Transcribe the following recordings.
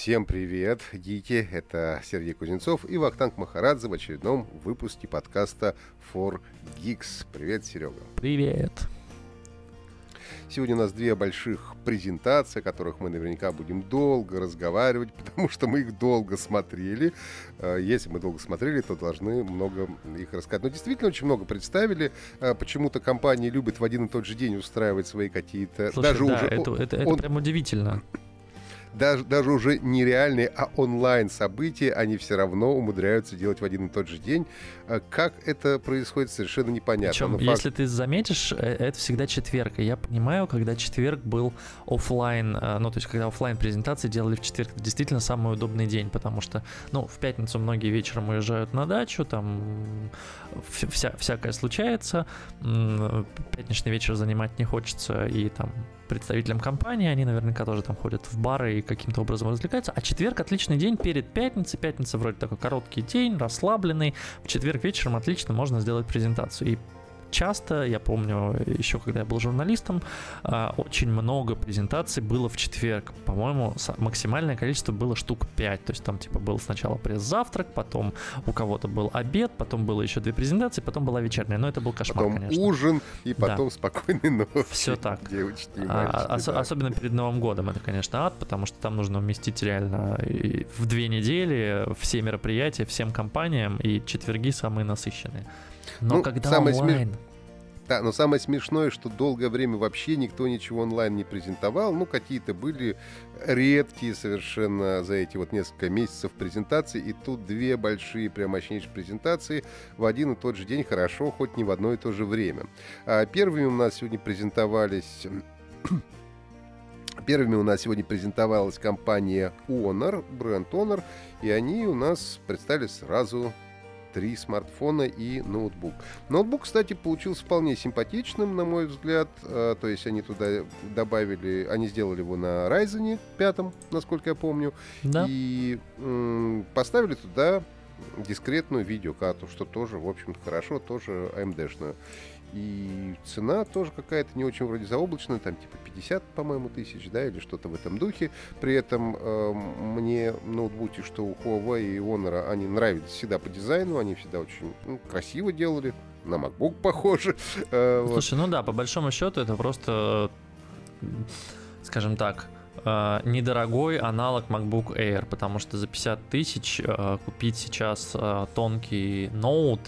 Всем привет, гики! Это Сергей Кузнецов и Вахтанг Махарадзе в очередном выпуске подкаста For Geeks. Привет, Серега! Привет! Сегодня у нас две больших презентации, о которых мы наверняка будем долго разговаривать, потому что мы их долго смотрели. Э, если мы долго смотрели, то должны много их рассказать. Но действительно очень много представили. Э, почему-то компании любят в один и тот же день устраивать свои какие-то... Слушай, даже да, уже... Это, это, это он... прям удивительно даже, даже уже нереальные, а онлайн события они все равно умудряются делать в один и тот же день. А как это происходит, совершенно непонятно. Причем, факт... если ты заметишь, э, это всегда четверг. И я понимаю, когда четверг был офлайн, э, ну, то есть, когда офлайн презентации делали в четверг, это действительно самый удобный день, потому что, ну, в пятницу многие вечером уезжают на дачу, там вся, всякое случается, пятничный вечер занимать не хочется, и там представителям компании, они наверняка тоже там ходят в бары и каким-то образом развлекаются. А четверг отличный день перед пятницей. Пятница вроде такой короткий день, расслабленный. В четверг вечером отлично можно сделать презентацию. И часто, я помню, еще когда я был журналистом, а, очень много презентаций было в четверг. По-моему, максимальное количество было штук 5. То есть там типа был сначала пресс-завтрак, потом у кого-то был обед, потом было еще две презентации, потом была вечерняя. Но это был кошмар, потом конечно. ужин и потом да. спокойный ночь. Все так. Девочки и а, ос- да. Особенно перед Новым годом это, конечно, ад, потому что там нужно уместить реально в две недели все мероприятия, всем компаниям, и четверги самые насыщенные. Но ну, когда самое онлайн... Смеш... Да, но самое смешное, что долгое время вообще никто ничего онлайн не презентовал. Ну, какие-то были редкие совершенно за эти вот несколько месяцев презентации. И тут две большие, прям мощнейшие презентации в один и тот же день. Хорошо, хоть не в одно и то же время. А первыми у нас сегодня презентовались... Первыми у нас сегодня презентовалась компания Honor, бренд Honor, и они у нас представили сразу три смартфона и ноутбук. Ноутбук, кстати, получился вполне симпатичным, на мой взгляд. А, то есть они туда добавили, они сделали его на Ryzen 5, насколько я помню. Да. И поставили туда дискретную видеокарту, что тоже, в общем-то, хорошо, тоже AMD-шную. И цена тоже какая-то не очень вроде заоблачная, там типа 50, по-моему, тысяч, да, или что-то в этом духе. При этом э, мне ноутбуки, что у Huawei и Honor, они нравились всегда по дизайну, они всегда очень ну, красиво делали, на MacBook похоже. Э, Слушай, вот. ну да, по большому счету это просто, скажем так, Uh, недорогой аналог MacBook Air, потому что за 50 тысяч uh, купить сейчас uh, тонкий ноут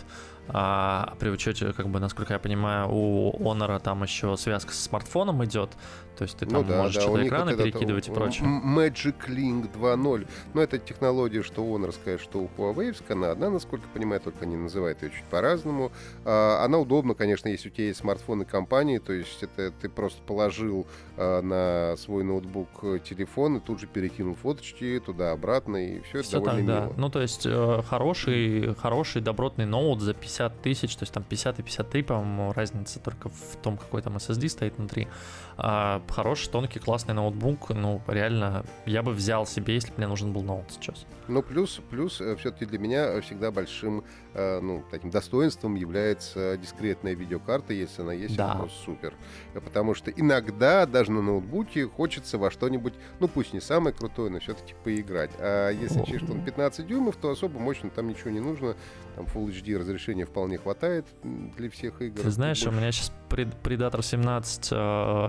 а, при учете, как бы, насколько я понимаю, у Honor там еще связка со смартфоном идет, то есть ты ну там ну, да, можешь да, что-то экраны вот перекидывать это, и прочее. Magic Link 2.0. Но это технология, что Honor скажет, что у Huawei, она одна, насколько я понимаю, только они называют ее чуть по-разному. А, она удобна, конечно, если у тебя есть смартфоны компании, то есть это ты просто положил а, на свой ноутбук телефон и тут же перекинул фоточки туда-обратно, и все, все это довольно так, мило. Ну, то есть э, хороший, хороший добротный ноут за 50 тысяч, то есть там 50 и 53, по-моему, разница только в том, какой там SSD стоит внутри. А, хороший, тонкий, классный ноутбук, ну, реально, я бы взял себе, если бы мне нужен был ноут сейчас. Ну, плюс, плюс, э, все-таки для меня всегда большим, э, ну, таким достоинством является дискретная видеокарта, если она есть, да. это супер. Потому что иногда даже на ноутбуке хочется во что-нибудь, ну, пусть не самое крутое, но все-таки поиграть. А если честь он 15 дюймов, то особо мощно там ничего не нужно. Там Full HD разрешения вполне хватает для всех игр. Ты знаешь, больше... у меня сейчас Predator 17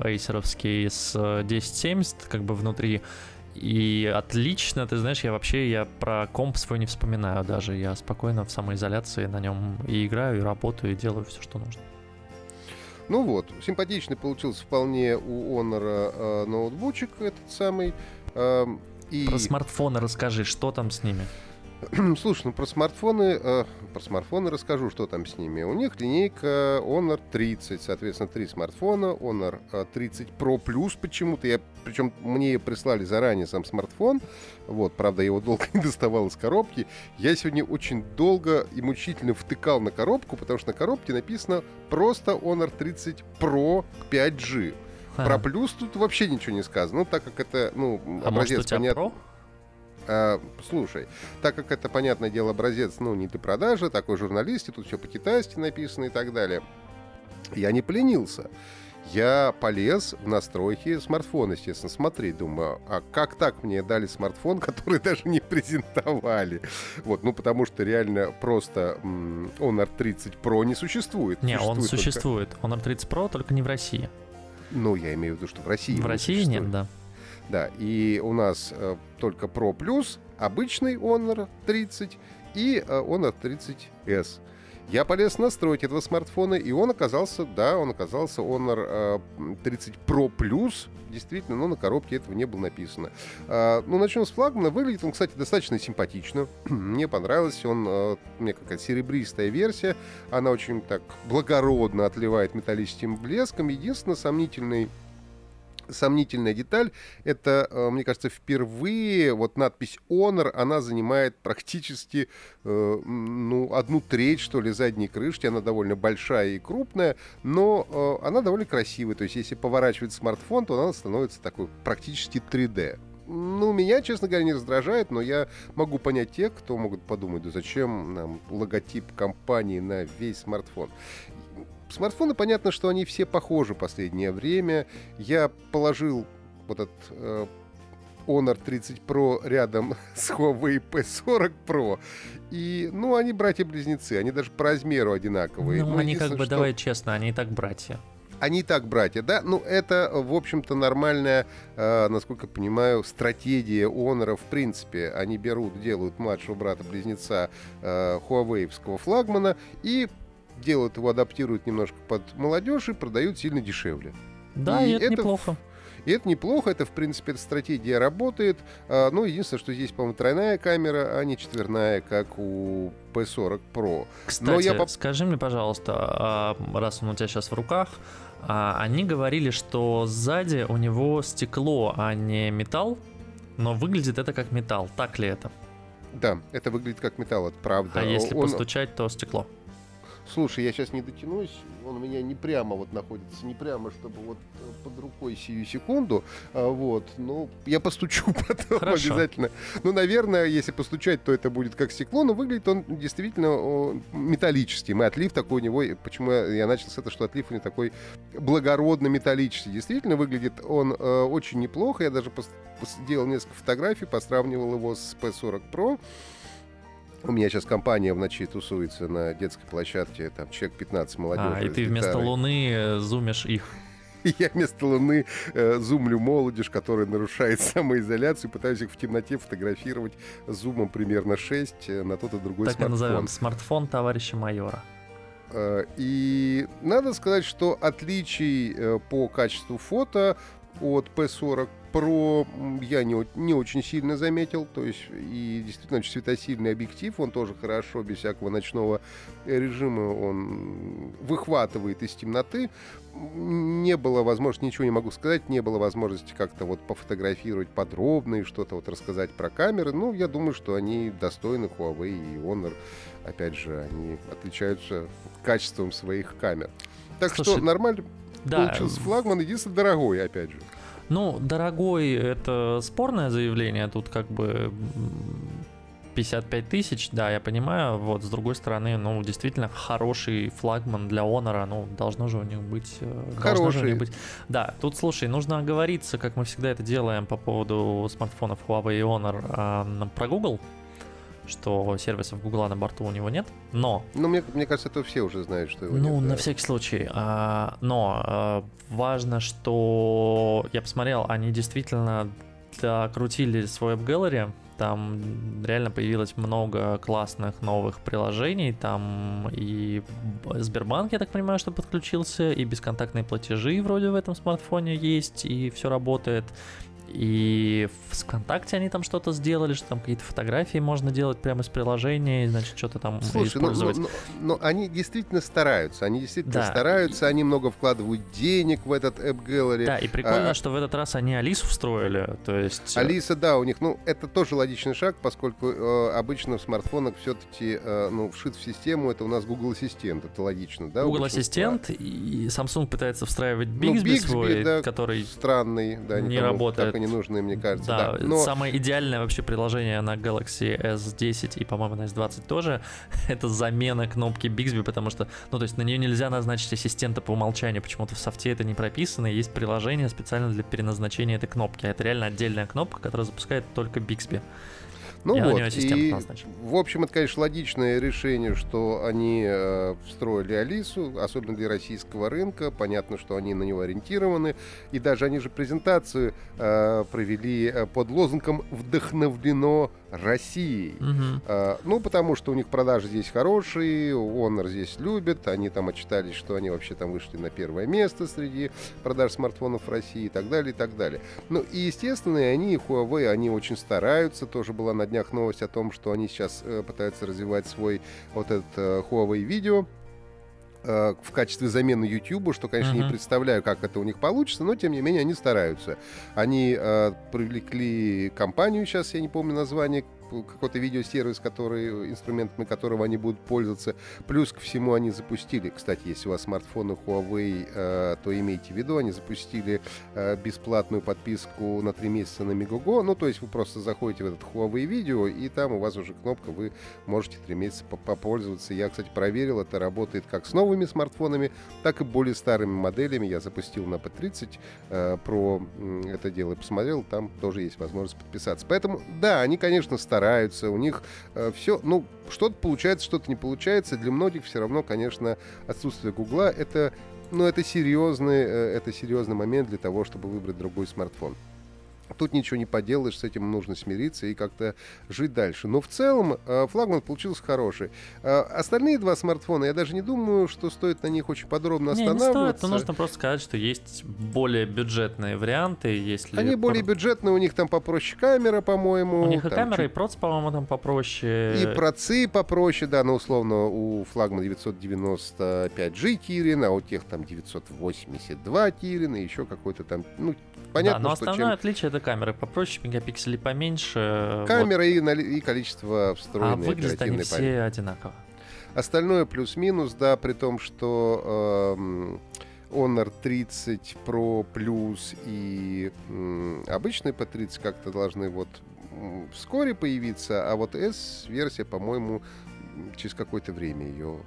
эйсеровский с 1070 э, как бы внутри. И отлично, ты знаешь, я вообще я про комп свой не вспоминаю даже. Я спокойно в самоизоляции на нем и играю, и работаю, и делаю все, что нужно. Ну вот, симпатичный получился вполне у Honor э, ноутбучик этот самый. Э, и... Про смартфоны расскажи, что там с ними? Слушай, ну про смартфоны, э, про смартфоны расскажу, что там с ними. У них линейка Honor 30, соответственно, три смартфона, Honor 30 э, Pro Plus почему-то. Я, причем мне прислали заранее сам смартфон, вот, правда, я его долго не доставал из коробки. Я сегодня очень долго и мучительно втыкал на коробку, потому что на коробке написано просто Honor 30 Pro 5G. А. Про плюс тут вообще ничего не сказано. Ну, так как это, ну, а образец может, у тебя понятно. Pro? А, слушай, так как это, понятное дело, образец, ну, не для продажи, такой журналисте, тут все по-китайски написано и так далее, я не поленился. я полез в настройки смартфона, естественно, смотреть. Думаю, а как так мне дали смартфон, который даже не презентовали? Вот, ну потому что реально просто м, Honor 30 Pro не существует. Не, существует он только- существует. Honor 30 Pro, только не в России. Ну, я имею в виду, что в России В России существует. нет, да. Да, и у нас э, только Pro Plus, обычный Honor 30 и э, Honor 30s. Я полез настроить этого смартфона, и он оказался, да, он оказался Honor э, 30 Pro Plus, действительно, но на коробке этого не было написано. А, ну, начнем с флагмана. Выглядит он, кстати, достаточно симпатично. Мне понравилось. Он, э, мне какая-то серебристая версия. Она очень так благородно отливает металлическим блеском. Единственное, сомнительный сомнительная деталь. Это, э, мне кажется, впервые вот надпись Honor, она занимает практически э, ну, одну треть, что ли, задней крышки. Она довольно большая и крупная, но э, она довольно красивая. То есть, если поворачивать смартфон, то она становится такой практически 3D. Ну, меня, честно говоря, не раздражает, но я могу понять тех, кто могут подумать, да зачем нам логотип компании на весь смартфон. Смартфоны, понятно, что они все похожи в последнее время. Я положил вот этот э, Honor 30 Pro рядом с Huawei P40 Pro. И, ну, они братья-близнецы, они даже по размеру одинаковые. Ну, Ну, они как бы, что- давай честно, они и так братья. они и так братья, да? Ну, это, в общем-то, нормальная, э, насколько я понимаю, стратегия Honor в принципе. Они берут, делают младшего брата-близнеца э, Huawei-овского флагмана и делают его, адаптируют немножко под молодежь и продают сильно дешевле. Да, И и, это, это неплохо. И это неплохо, это, в принципе, эта стратегия работает. А, ну, единственное, что здесь, по-моему, тройная камера, а не четверная, как у P40 Pro. Кстати, я поп- скажи мне, пожалуйста, а, раз он у тебя сейчас в руках, а, они говорили, что сзади у него стекло, а не металл, но выглядит это как металл. Так ли это? Да, это выглядит как металл, это правда. а если Он- постучать, то стекло. Слушай, я сейчас не дотянусь, он у меня не прямо вот находится, не прямо, чтобы вот э, под рукой сию секунду, А, вот, ну, я постучу потом Хорошо. обязательно. Ну, наверное, если постучать, то это будет как стекло, но выглядит он действительно о, металлическим, и отлив такой у него, почему я начал с этого, что отлив у него такой благородно-металлический, действительно выглядит он э, очень неплохо, я даже пос- пос- делал несколько фотографий, посравнивал его с P40 Pro, у меня сейчас компания в ночи тусуется на детской площадке, там человек 15 молодежи. А, и ты вместо гитарой. Луны э, зумишь их. И я вместо Луны э, зумлю молодежь, которая нарушает самоизоляцию, пытаюсь их в темноте фотографировать зумом примерно 6 э, на тот и другой Так и смартфон. назовем. Смартфон товарища майора. Э, И надо сказать, что отличий по качеству фото от P40 М, я не, не очень сильно заметил. То есть и действительно очень светосильный объектив, он тоже хорошо, без всякого ночного режима, он выхватывает из темноты. Не было возможности, ничего не могу сказать, не было возможности как-то вот пофотографировать подробно и что-то вот рассказать про камеры. Ну, я думаю, что они достойны Huawei и Honor. Опять же, они отличаются качеством своих камер. Так Слушай, что нормально Да, получился флагман, единственное, дорогой, опять же. Ну, дорогой, это спорное заявление, тут как бы м, 55 тысяч, да, я понимаю, вот, с другой стороны, ну, действительно, хороший флагман для Honor, ну, должно же у них быть... э, же у них Хороший. быть... Да, тут, слушай, нужно оговориться, как мы всегда это делаем по поводу смартфонов Huawei и Honor а, про Google, что сервисов Google на борту у него нет, но Но мне, мне кажется, это все уже знают, что его ну, нет, на да. всякий случай. А, но а, важно, что я посмотрел, они действительно докрутили свой App Gallery. Там реально появилось много классных новых приложений. Там и Сбербанк, я так понимаю, что подключился, и бесконтактные платежи вроде в этом смартфоне есть, и все работает. И в ВКонтакте они там что-то сделали, что там какие-то фотографии можно делать прямо из приложения, значит, что-то там Слушай, ну, использовать. ну, ну, ну, они действительно стараются, они действительно Да. стараются, они много вкладывают денег в этот App Gallery. Да, и прикольно, А- что в этот раз они Алису встроили, то есть... э, Алиса, да, у них, ну, это тоже логичный шаг, поскольку э, обычно в смартфонах все-таки, э, ну, вшит в систему, это у нас Google Ассистент, это логично, да? Google? Ассистент, и Samsung пытается встраивать Ну, Bixby Bixby, свой, да, который Странный, да, не работает. Так и ненужные, мне кажется. Да, да. Но... самое идеальное вообще приложение на Galaxy S10 и, по-моему, на S20 тоже, это замена кнопки Bixby, потому что, ну, то есть на нее нельзя назначить ассистента по умолчанию, почему-то в софте это не прописано, и есть приложение специально для переназначения этой кнопки, а это реально отдельная кнопка, которая запускает только Bixby. Ну Я вот, и, в общем, это, конечно, логичное решение, что они э, встроили Алису, особенно для российского рынка. Понятно, что они на него ориентированы. И даже они же презентацию э, провели э, под лозунгом «Вдохновлено Россией». Угу. Э, ну, потому что у них продажи здесь хорошие, Honor здесь любят. Они там отчитались, что они вообще там вышли на первое место среди продаж смартфонов в России и так далее, и так далее. Ну, и, естественно, они, Huawei, они очень стараются. Тоже была на днях новость о том, что они сейчас э, пытаются развивать свой вот этот э, Huawei видео э, в качестве замены YouTube, что, конечно, uh-huh. не представляю, как это у них получится, но, тем не менее, они стараются. Они э, привлекли компанию, сейчас я не помню название, какой-то видеосервис, который, инструментами которого они будут пользоваться. Плюс ко всему они запустили, кстати, если у вас смартфоны Huawei, э, то имейте в виду, они запустили э, бесплатную подписку на 3 месяца на Megogo. Ну, то есть вы просто заходите в этот Huawei видео, и там у вас уже кнопка, вы можете 3 месяца попользоваться. Я, кстати, проверил, это работает как с новыми смартфонами, так и более старыми моделями. Я запустил на P30 э, про это дело и посмотрел, там тоже есть возможность подписаться. Поэтому, да, они, конечно, стараются стараются, у них э, все, ну, что-то получается, что-то не получается. Для многих все равно, конечно, отсутствие Гугла это, ну, это серьезный, э, это серьезный момент для того, чтобы выбрать другой смартфон. Тут ничего не поделаешь, с этим нужно смириться и как-то жить дальше. Но в целом э, флагман получился хороший. Э, остальные два смартфона, я даже не думаю, что стоит на них очень подробно останавливаться. Не, не стоит, но нужно просто сказать, что есть более бюджетные варианты, если... Они более бюджетные, у них там попроще камера, по-моему. У них и камера, чуть... и проц, по-моему, там попроще. И процы попроще, да, но условно у флагмана 995G Кирин, а у тех там 982 Кирин, и еще какой-то там, ну, понятно, да, но основное чем... отличие это камеры попроще, мегапикселей поменьше. Камера вот. и, и количество встроенной А выглядят они все памяти. одинаково. Остальное плюс-минус, да, при том, что э, Honor 30 Pro Plus и э, обычный P30 как-то должны вот вскоре появиться, а вот S-версия, по-моему, через какое-то время ее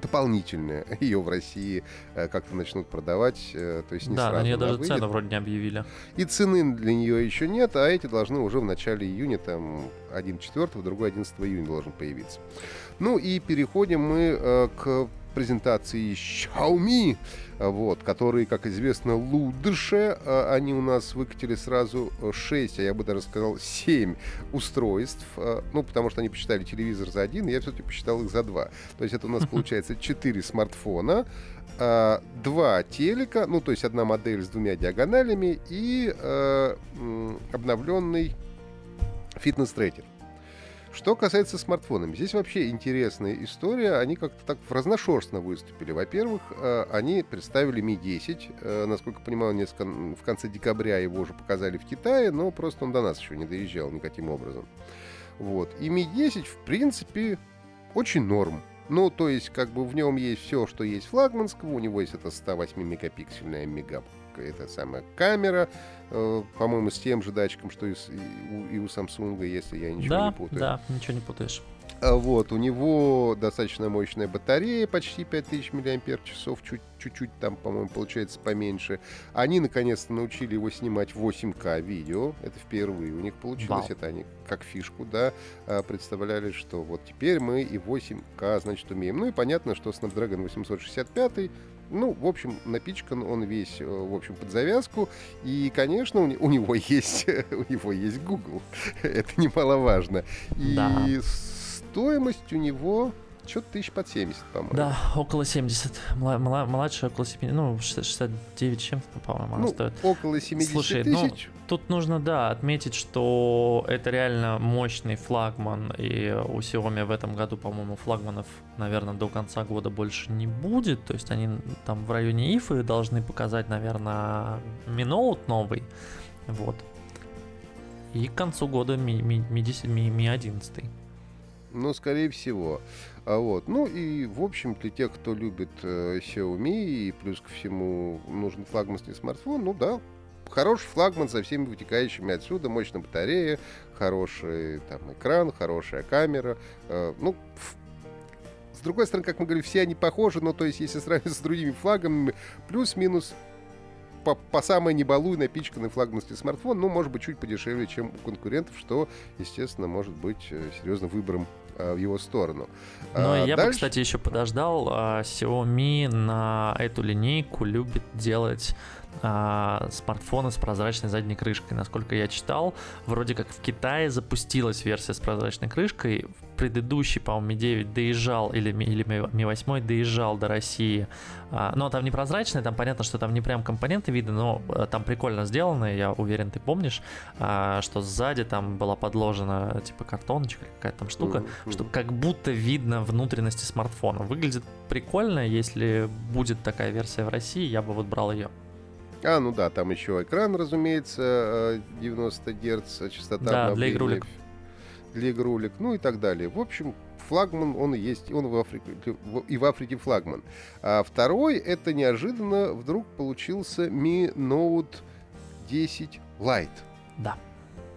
дополнительная ее в России э, как-то начнут продавать, э, то есть не да, сразу на нее даже выйдет. цену вроде не объявили. И цены для нее еще нет, а эти должны уже в начале июня, там, один 4, другой 11 июня должен появиться. Ну и переходим мы э, к презентации Xiaomi, вот, которые, как известно, лучше. А, они у нас выкатили сразу 6, а я бы даже сказал 7 устройств. А, ну, потому что они посчитали телевизор за один, я все-таки посчитал их за два. То есть это у нас получается 4 смартфона, 2 а, телека, ну, то есть одна модель с двумя диагоналями и обновленный фитнес-трекер. Что касается смартфонов, здесь вообще интересная история. Они как-то так разношерстно выступили. Во-первых, э, они представили Mi 10. Э, насколько понимаю, несколько, в конце декабря его уже показали в Китае, но просто он до нас еще не доезжал никаким образом. Вот. И Mi 10, в принципе, очень норм. Ну, то есть, как бы в нем есть все, что есть флагманского. У него есть эта 108 мегапиксельная мега эта самая камера, э, по-моему, с тем же датчиком, что и, и, у, Samsung, если я ничего да, не путаю. Да, ничего не путаешь. А вот, у него достаточно мощная батарея, почти 5000 мАч, чуть-чуть там, по-моему, получается поменьше. Они, наконец-то, научили его снимать 8К видео, это впервые у них получилось, Вау. это они как фишку, да, а, представляли, что вот теперь мы и 8К, значит, умеем. Ну и понятно, что Snapdragon 865 ну, в общем, напичкан он весь, э, в общем, под завязку. И, конечно, у него есть, у него есть Google. Это немаловажно. И да. стоимость у него что-то тысяч под 70, по-моему. Да, около 70. Младшая около 70, ну, 69 чем-то, по-моему, она ну, стоит. около 70 Слушай, ну, тысяч. Ну, тут нужно, да, отметить, что это реально мощный флагман, и у Xiaomi в этом году, по-моему, флагманов, наверное, до конца года больше не будет, то есть они там в районе Ифы должны показать, наверное, Mi Note новый, вот. И к концу года Mi, Mi, Mi, 10, Mi, Mi 11. Ну, скорее всего. А вот. Ну и, в общем, для тех, кто любит э, Xiaomi и плюс ко всему нужен флагманский смартфон, ну да, хороший флагман со всеми вытекающими отсюда, мощная батарея, хороший там экран, хорошая камера. Э, ну, с другой стороны, как мы говорили, все они похожи, но то есть если сравнивать с другими флагами, плюс-минус по, по самой небалуй напичканный флагманский смартфон, ну, может быть, чуть подешевле, чем у конкурентов, что, естественно, может быть э, серьезным выбором в его сторону. Но а, я дальше... бы, кстати, еще подождал. А, Xiaomi на эту линейку любит делать а, смартфоны с прозрачной задней крышкой. Насколько я читал, вроде как в Китае запустилась версия с прозрачной крышкой. Предыдущий, по-моему, Mi 9 доезжал, или, или Mi 8 доезжал до России. А, но там не прозрачный, там понятно, что там не прям компоненты видны, но а, там прикольно сделано, я уверен, ты помнишь, а, что сзади там была подложена типа картоночка, какая-то там штука, mm-hmm. что как будто видно внутренности смартфона. Выглядит прикольно, если будет такая версия в России, я бы вот брал ее. А, ну да, там еще экран, разумеется, 90 э, Гц, частота Да, для игрулек. Для игрулек, ну и так далее. В общем, флагман, он и есть, он в Африке, и в Африке флагман. А второй, это неожиданно вдруг получился Mi Note 10 Lite. Да.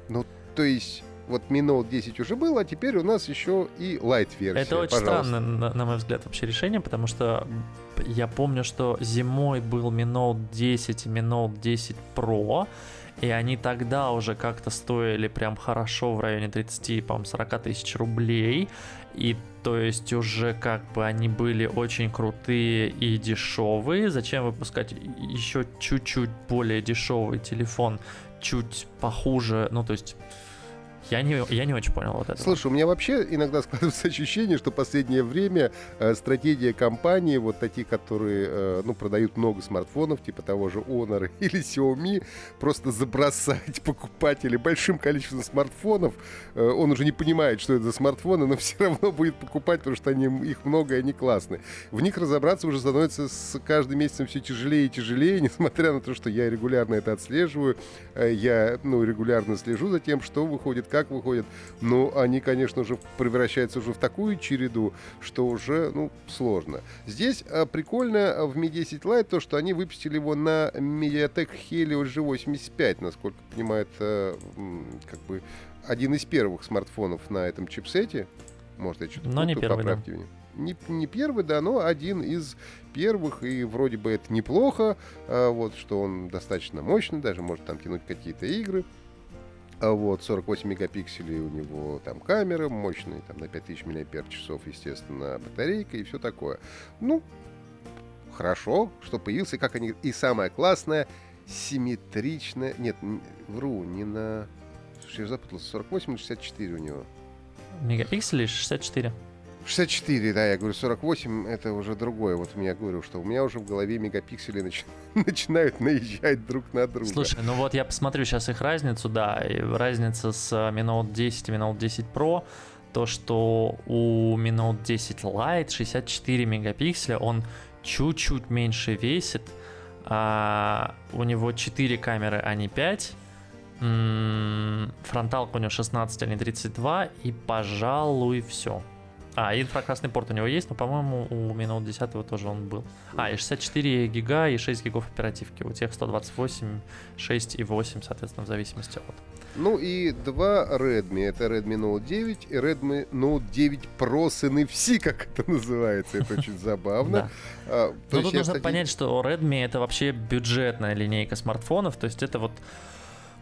Ну, то есть вот Mi Note 10 уже был, а теперь у нас еще и Light версия. Это очень Пожалуйста. странно, на, на мой взгляд, вообще решение, потому что я помню, что зимой был Mi Note 10 и Mi Note 10 Pro, и они тогда уже как-то стоили прям хорошо в районе 30, по-моему, 40 тысяч рублей. И то есть уже как бы они были очень крутые и дешевые. Зачем выпускать еще чуть-чуть более дешевый телефон, чуть похуже, ну то есть я не, я не очень понял вот это. Слушай, у меня вообще иногда складывается ощущение, что последнее время э, стратегия компании, вот таких, которые э, ну, продают много смартфонов, типа того же Honor или Xiaomi, просто забросать покупателей большим количеством смартфонов. Э, он уже не понимает, что это за смартфоны, но все равно будет покупать, потому что они, их много и они классные. В них разобраться уже становится с каждым месяцем все тяжелее и тяжелее, несмотря на то, что я регулярно это отслеживаю. Э, я ну, регулярно слежу за тем, что выходит как выходят. Но они, конечно же, превращаются уже в такую череду, что уже, ну, сложно. Здесь а, прикольно в Mi 10 Lite то, что они выпустили его на Mediatek Helio G85, насколько понимаю, это как бы один из первых смартфонов на этом чипсете. Может, я что-то Но не первый, да. Не, не первый, да, но один из первых, и вроде бы это неплохо, а, вот, что он достаточно мощный, даже может там тянуть какие-то игры. А вот, 48 мегапикселей у него там камера, мощный, там на 5000 мАч, естественно, батарейка и все такое. Ну, хорошо, что появился, как они... И самое классное, симметричное... Нет, вру, не на... Я запутался, 48 или 64 у него? Мегапикселей 64. 64, да, я говорю, 48 это уже другое. Вот я говорю, что у меня уже в голове мегапиксели нач... начинают наезжать друг на друга. Слушай, ну вот я посмотрю сейчас их разницу, да, и разница с Mi Note 10 и Mi Note 10 Pro, то, что у Mi Note 10 Lite 64 мегапикселя, он чуть-чуть меньше весит, а у него 4 камеры, а не 5, фронталка у него 16, а не 32, и, пожалуй, все. А, инфракрасный порт у него есть, но, по-моему, у Mi Note 10 тоже он был. А, и 64 гига, и 6 гигов оперативки. У тех 128, 6 и 8, соответственно, в зависимости от. Ну и два Redmi. Это Redmi Note 9 и Redmi Note 9 Pro с NFC, как это называется. Это очень забавно. А, но тут нужно понять, что Redmi это вообще бюджетная линейка смартфонов. То есть это вот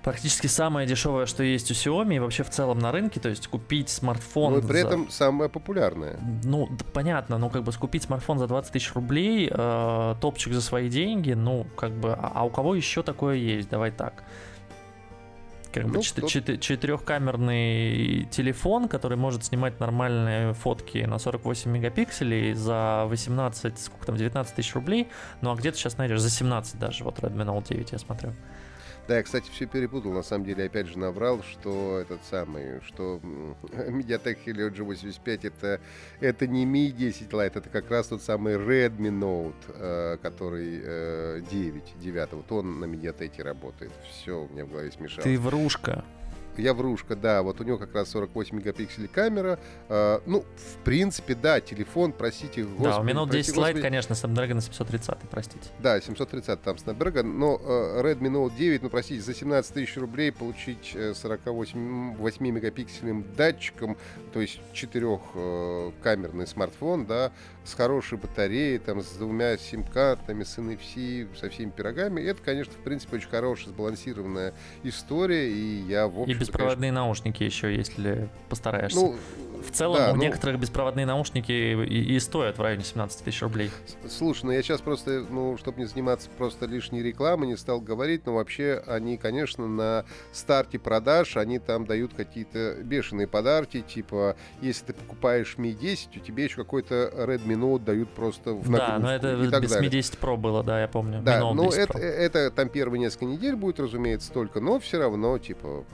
практически самое дешевое, что есть у Xiaomi и вообще в целом на рынке, то есть купить смартфон... Ну и при за... этом самое популярное. Ну, да, понятно, но как бы скупить смартфон за 20 тысяч рублей, э, топчик за свои деньги, ну, как бы, а, а у кого еще такое есть? Давай так. Как ну, бы чет- чет- четырехкамерный телефон, который может снимать нормальные фотки на 48 мегапикселей за 18, сколько там, 19 тысяч рублей. Ну а где ты сейчас найдешь? За 17 даже, вот Redmi Note 9 я смотрю. Да, я, кстати, все перепутал. На самом деле, опять же, наврал, что этот самый, что Mediatek Helio G85 это, это не Mi 10 Lite, это как раз тот самый Redmi Note, э, который э, 9, 9. Вот он на Mediatek работает. Все у меня в голове смешалось. Ты врушка. Я врушка, да, вот у него как раз 48 мегапикселей камера. А, ну, в принципе, да, телефон, простите, господи. Да, у меня Note 10 Lite, конечно, Snapdragon 730, простите. Да, 730 там Snapdragon, но uh, Redmi Note 9, ну, простите, за 17 тысяч рублей получить 48 э, 8 мегапиксельным датчиком, то есть четырехкамерный э, смартфон, да, с хорошей батареей, там, с двумя сим-картами, с NFC, со всеми пирогами, это, конечно, в принципе, очень хорошая, сбалансированная история, и я, в общем И беспроводные конечно... наушники еще, если постараешься. Ну, в целом да, у ну... некоторых беспроводные наушники и, и стоят в районе 17 тысяч рублей. Слушай, ну я сейчас просто, ну, чтобы не заниматься просто лишней рекламой, не стал говорить, но вообще они, конечно, на старте продаж, они там дают какие-то бешеные подарки, типа, если ты покупаешь Mi 10, у тебя еще какой-то Redmi Note дают просто в Да, но это без Mi 10 Pro было, да, я помню. Да, но это, это там первые несколько недель будет, разумеется, только, но все равно, типа,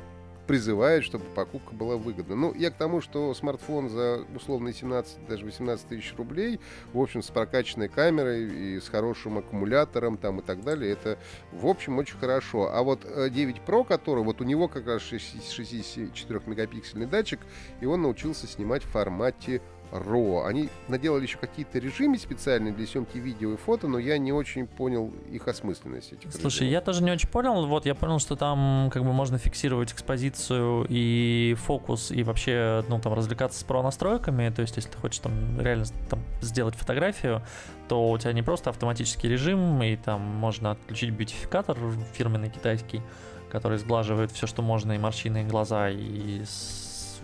призывает, чтобы покупка была выгодна. Ну, я к тому, что смартфон за условные 17, даже 18 тысяч рублей, в общем, с прокачанной камерой и с хорошим аккумулятором там и так далее, это, в общем, очень хорошо. А вот 9 э, Pro, который, вот у него как раз 64 мегапиксельный датчик, и он научился снимать в формате RAW. Они наделали еще какие-то режимы специальные для съемки видео и фото, но я не очень понял их осмысленность. Этих Слушай, режимов. я тоже не очень понял. Вот я понял, что там как бы можно фиксировать экспозицию и фокус, и вообще, ну, там, развлекаться с про настройками. То есть, если ты хочешь там реально там, сделать фотографию, то у тебя не просто автоматический режим, и там можно отключить бьютификатор фирменный китайский, который сглаживает все, что можно, и морщины, и глаза, и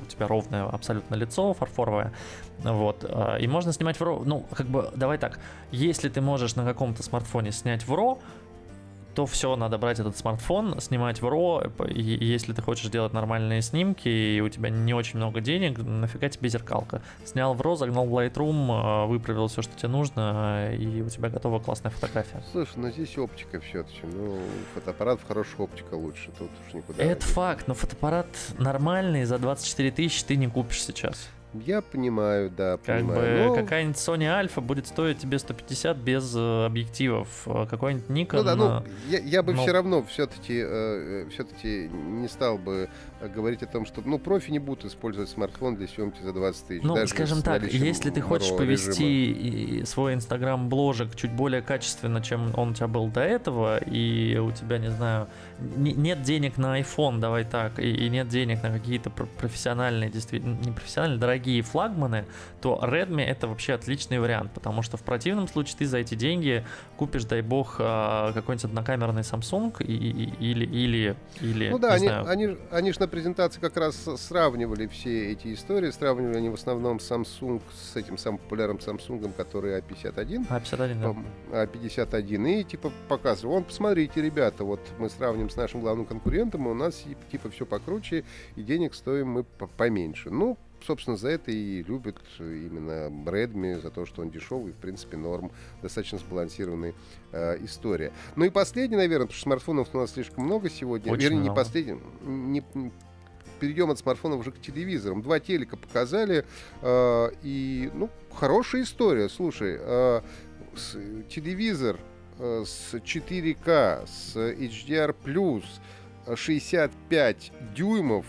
у тебя ровное абсолютно лицо фарфоровое, вот, а, и можно снимать в RAW, ну, как бы, давай так, если ты можешь на каком-то смартфоне снять в RAW, то все, надо брать этот смартфон, снимать в RAW, и если ты хочешь делать нормальные снимки, и у тебя не очень много денег, нафига тебе зеркалка? Снял в RAW, загнал в Lightroom, а, выправил все, что тебе нужно, и у тебя готова классная фотография. Слушай, ну здесь оптика все-таки, ну, фотоаппарат в хорошая оптика лучше, тут уж никуда. Это факт, но фотоаппарат нормальный за 24 тысячи ты не купишь сейчас. Я понимаю, да, как понимаю. Бы но... Какая-нибудь Sony Alpha будет стоить тебе 150 без э, объективов. А какой-нибудь Nikon... Ну да, ну, я, я бы но... все равно все-таки э, все-таки не стал бы говорить о том, что ну профи не будут использовать смартфон для съемки за 20 тысяч. Ну, скажем так, если ты хочешь повести свой инстаграм-бложек чуть более качественно, чем он у тебя был до этого, и у тебя, не знаю, нет денег на iPhone, давай так, и, и нет денег на какие-то профессиональные, действительно, не профессиональные, дорогие флагманы, то Redmi это вообще отличный вариант, потому что в противном случае ты за эти деньги купишь, дай бог, а, какой-нибудь однокамерный Samsung и, и, или, или, или, Ну да, они, знаю. они, они же на презентации как раз сравнивали все эти истории, сравнивали они в основном Samsung с этим самым популярным Samsung, который A51. A51, да. A51, и типа показывал, он, посмотрите, ребята, вот мы сравним с нашим главным конкурентом, и у нас типа все покруче, и денег стоим мы поменьше. Ну, собственно, за это и любят именно Redmi, за то, что он дешевый, в принципе, норм, достаточно сбалансированная э, история. Ну и последний, наверное, потому что смартфонов у нас слишком много сегодня. Очень Вернее, много. не последний, не, перейдем от смартфонов уже к телевизорам. Два телека показали, э, и, ну, хорошая история. Слушай, э, с, телевизор э, с 4К, с HDR+, 65 дюймов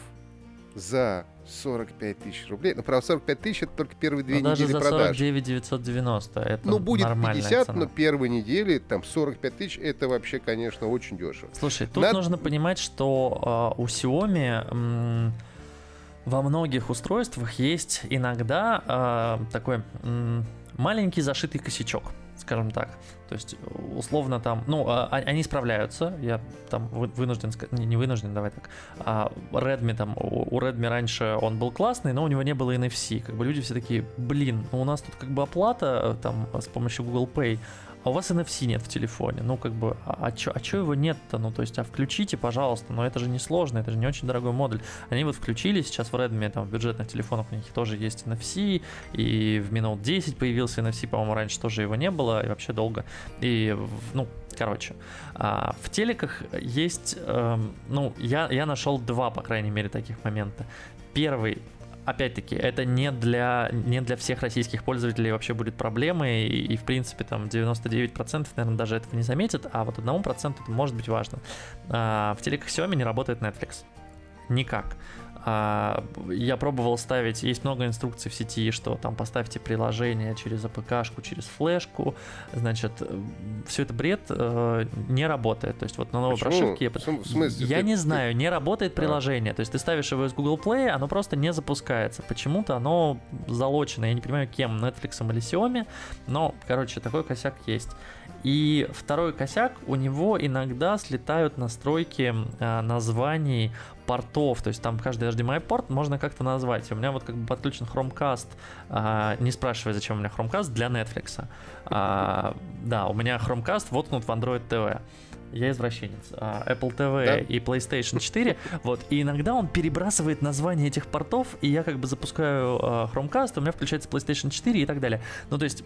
за 45 тысяч рублей. Ну, правда, 45 тысяч это только первые две но недели даже за продаж. 49 990 это Ну, будет 50, цена. но первые недели там 45 тысяч это вообще, конечно, очень дешево. Слушай, тут Над... нужно понимать, что э, у Xiaomi м, во многих устройствах есть иногда э, такой м, маленький зашитый косячок скажем так. То есть, условно там, ну, а, а, они справляются, я там вынужден не, вынужден, давай так. А Redmi там, у Redmi раньше он был классный, но у него не было NFC. Как бы люди все такие, блин, ну у нас тут как бы оплата там с помощью Google Pay, а у вас NFC нет в телефоне. Ну, как бы, а, а чё, а его нет-то? Ну, то есть, а включите, пожалуйста, но это же не сложно, это же не очень дорогой модуль. Они вот включили, сейчас в Redmi, там, в бюджетных телефонах у них тоже есть NFC, и в Mi Note 10 появился NFC, по-моему, раньше тоже его не было, и вообще долго. И, ну, короче, а, в телеках есть, эм, ну, я, я нашел два, по крайней мере, таких момента. Первый опять-таки, это не для, не для всех российских пользователей вообще будет проблемой, и, и в принципе там 99% наверное даже этого не заметят, а вот 1% это может быть важно. А, в Xiaomi не работает Netflix. никак. А, я пробовал ставить, есть много инструкций в сети, что там поставьте приложение через АПКшку, через флешку, значит, все это бред э, не работает. То есть вот на новой Почему? прошивке... В смысле? Я ты, не ты... знаю, не работает приложение. А. То есть ты ставишь его из Google Play, оно просто не запускается. Почему-то оно залочено. Я не понимаю, кем, Netflix или Xiaomi, но, короче, такой косяк есть. И второй косяк, у него иногда слетают настройки э, названий портов, то есть там каждый HDMI порт можно как-то назвать. У меня вот как бы подключен Chromecast, а, не спрашивай, зачем у меня Chromecast, для Netflix. А, да, у меня Chromecast воткнут в Android TV. Я извращенец. Apple TV да? и PlayStation 4. Вот. И иногда он перебрасывает название этих портов, и я как бы запускаю Chromecast, у меня включается PlayStation 4 и так далее. Ну, то есть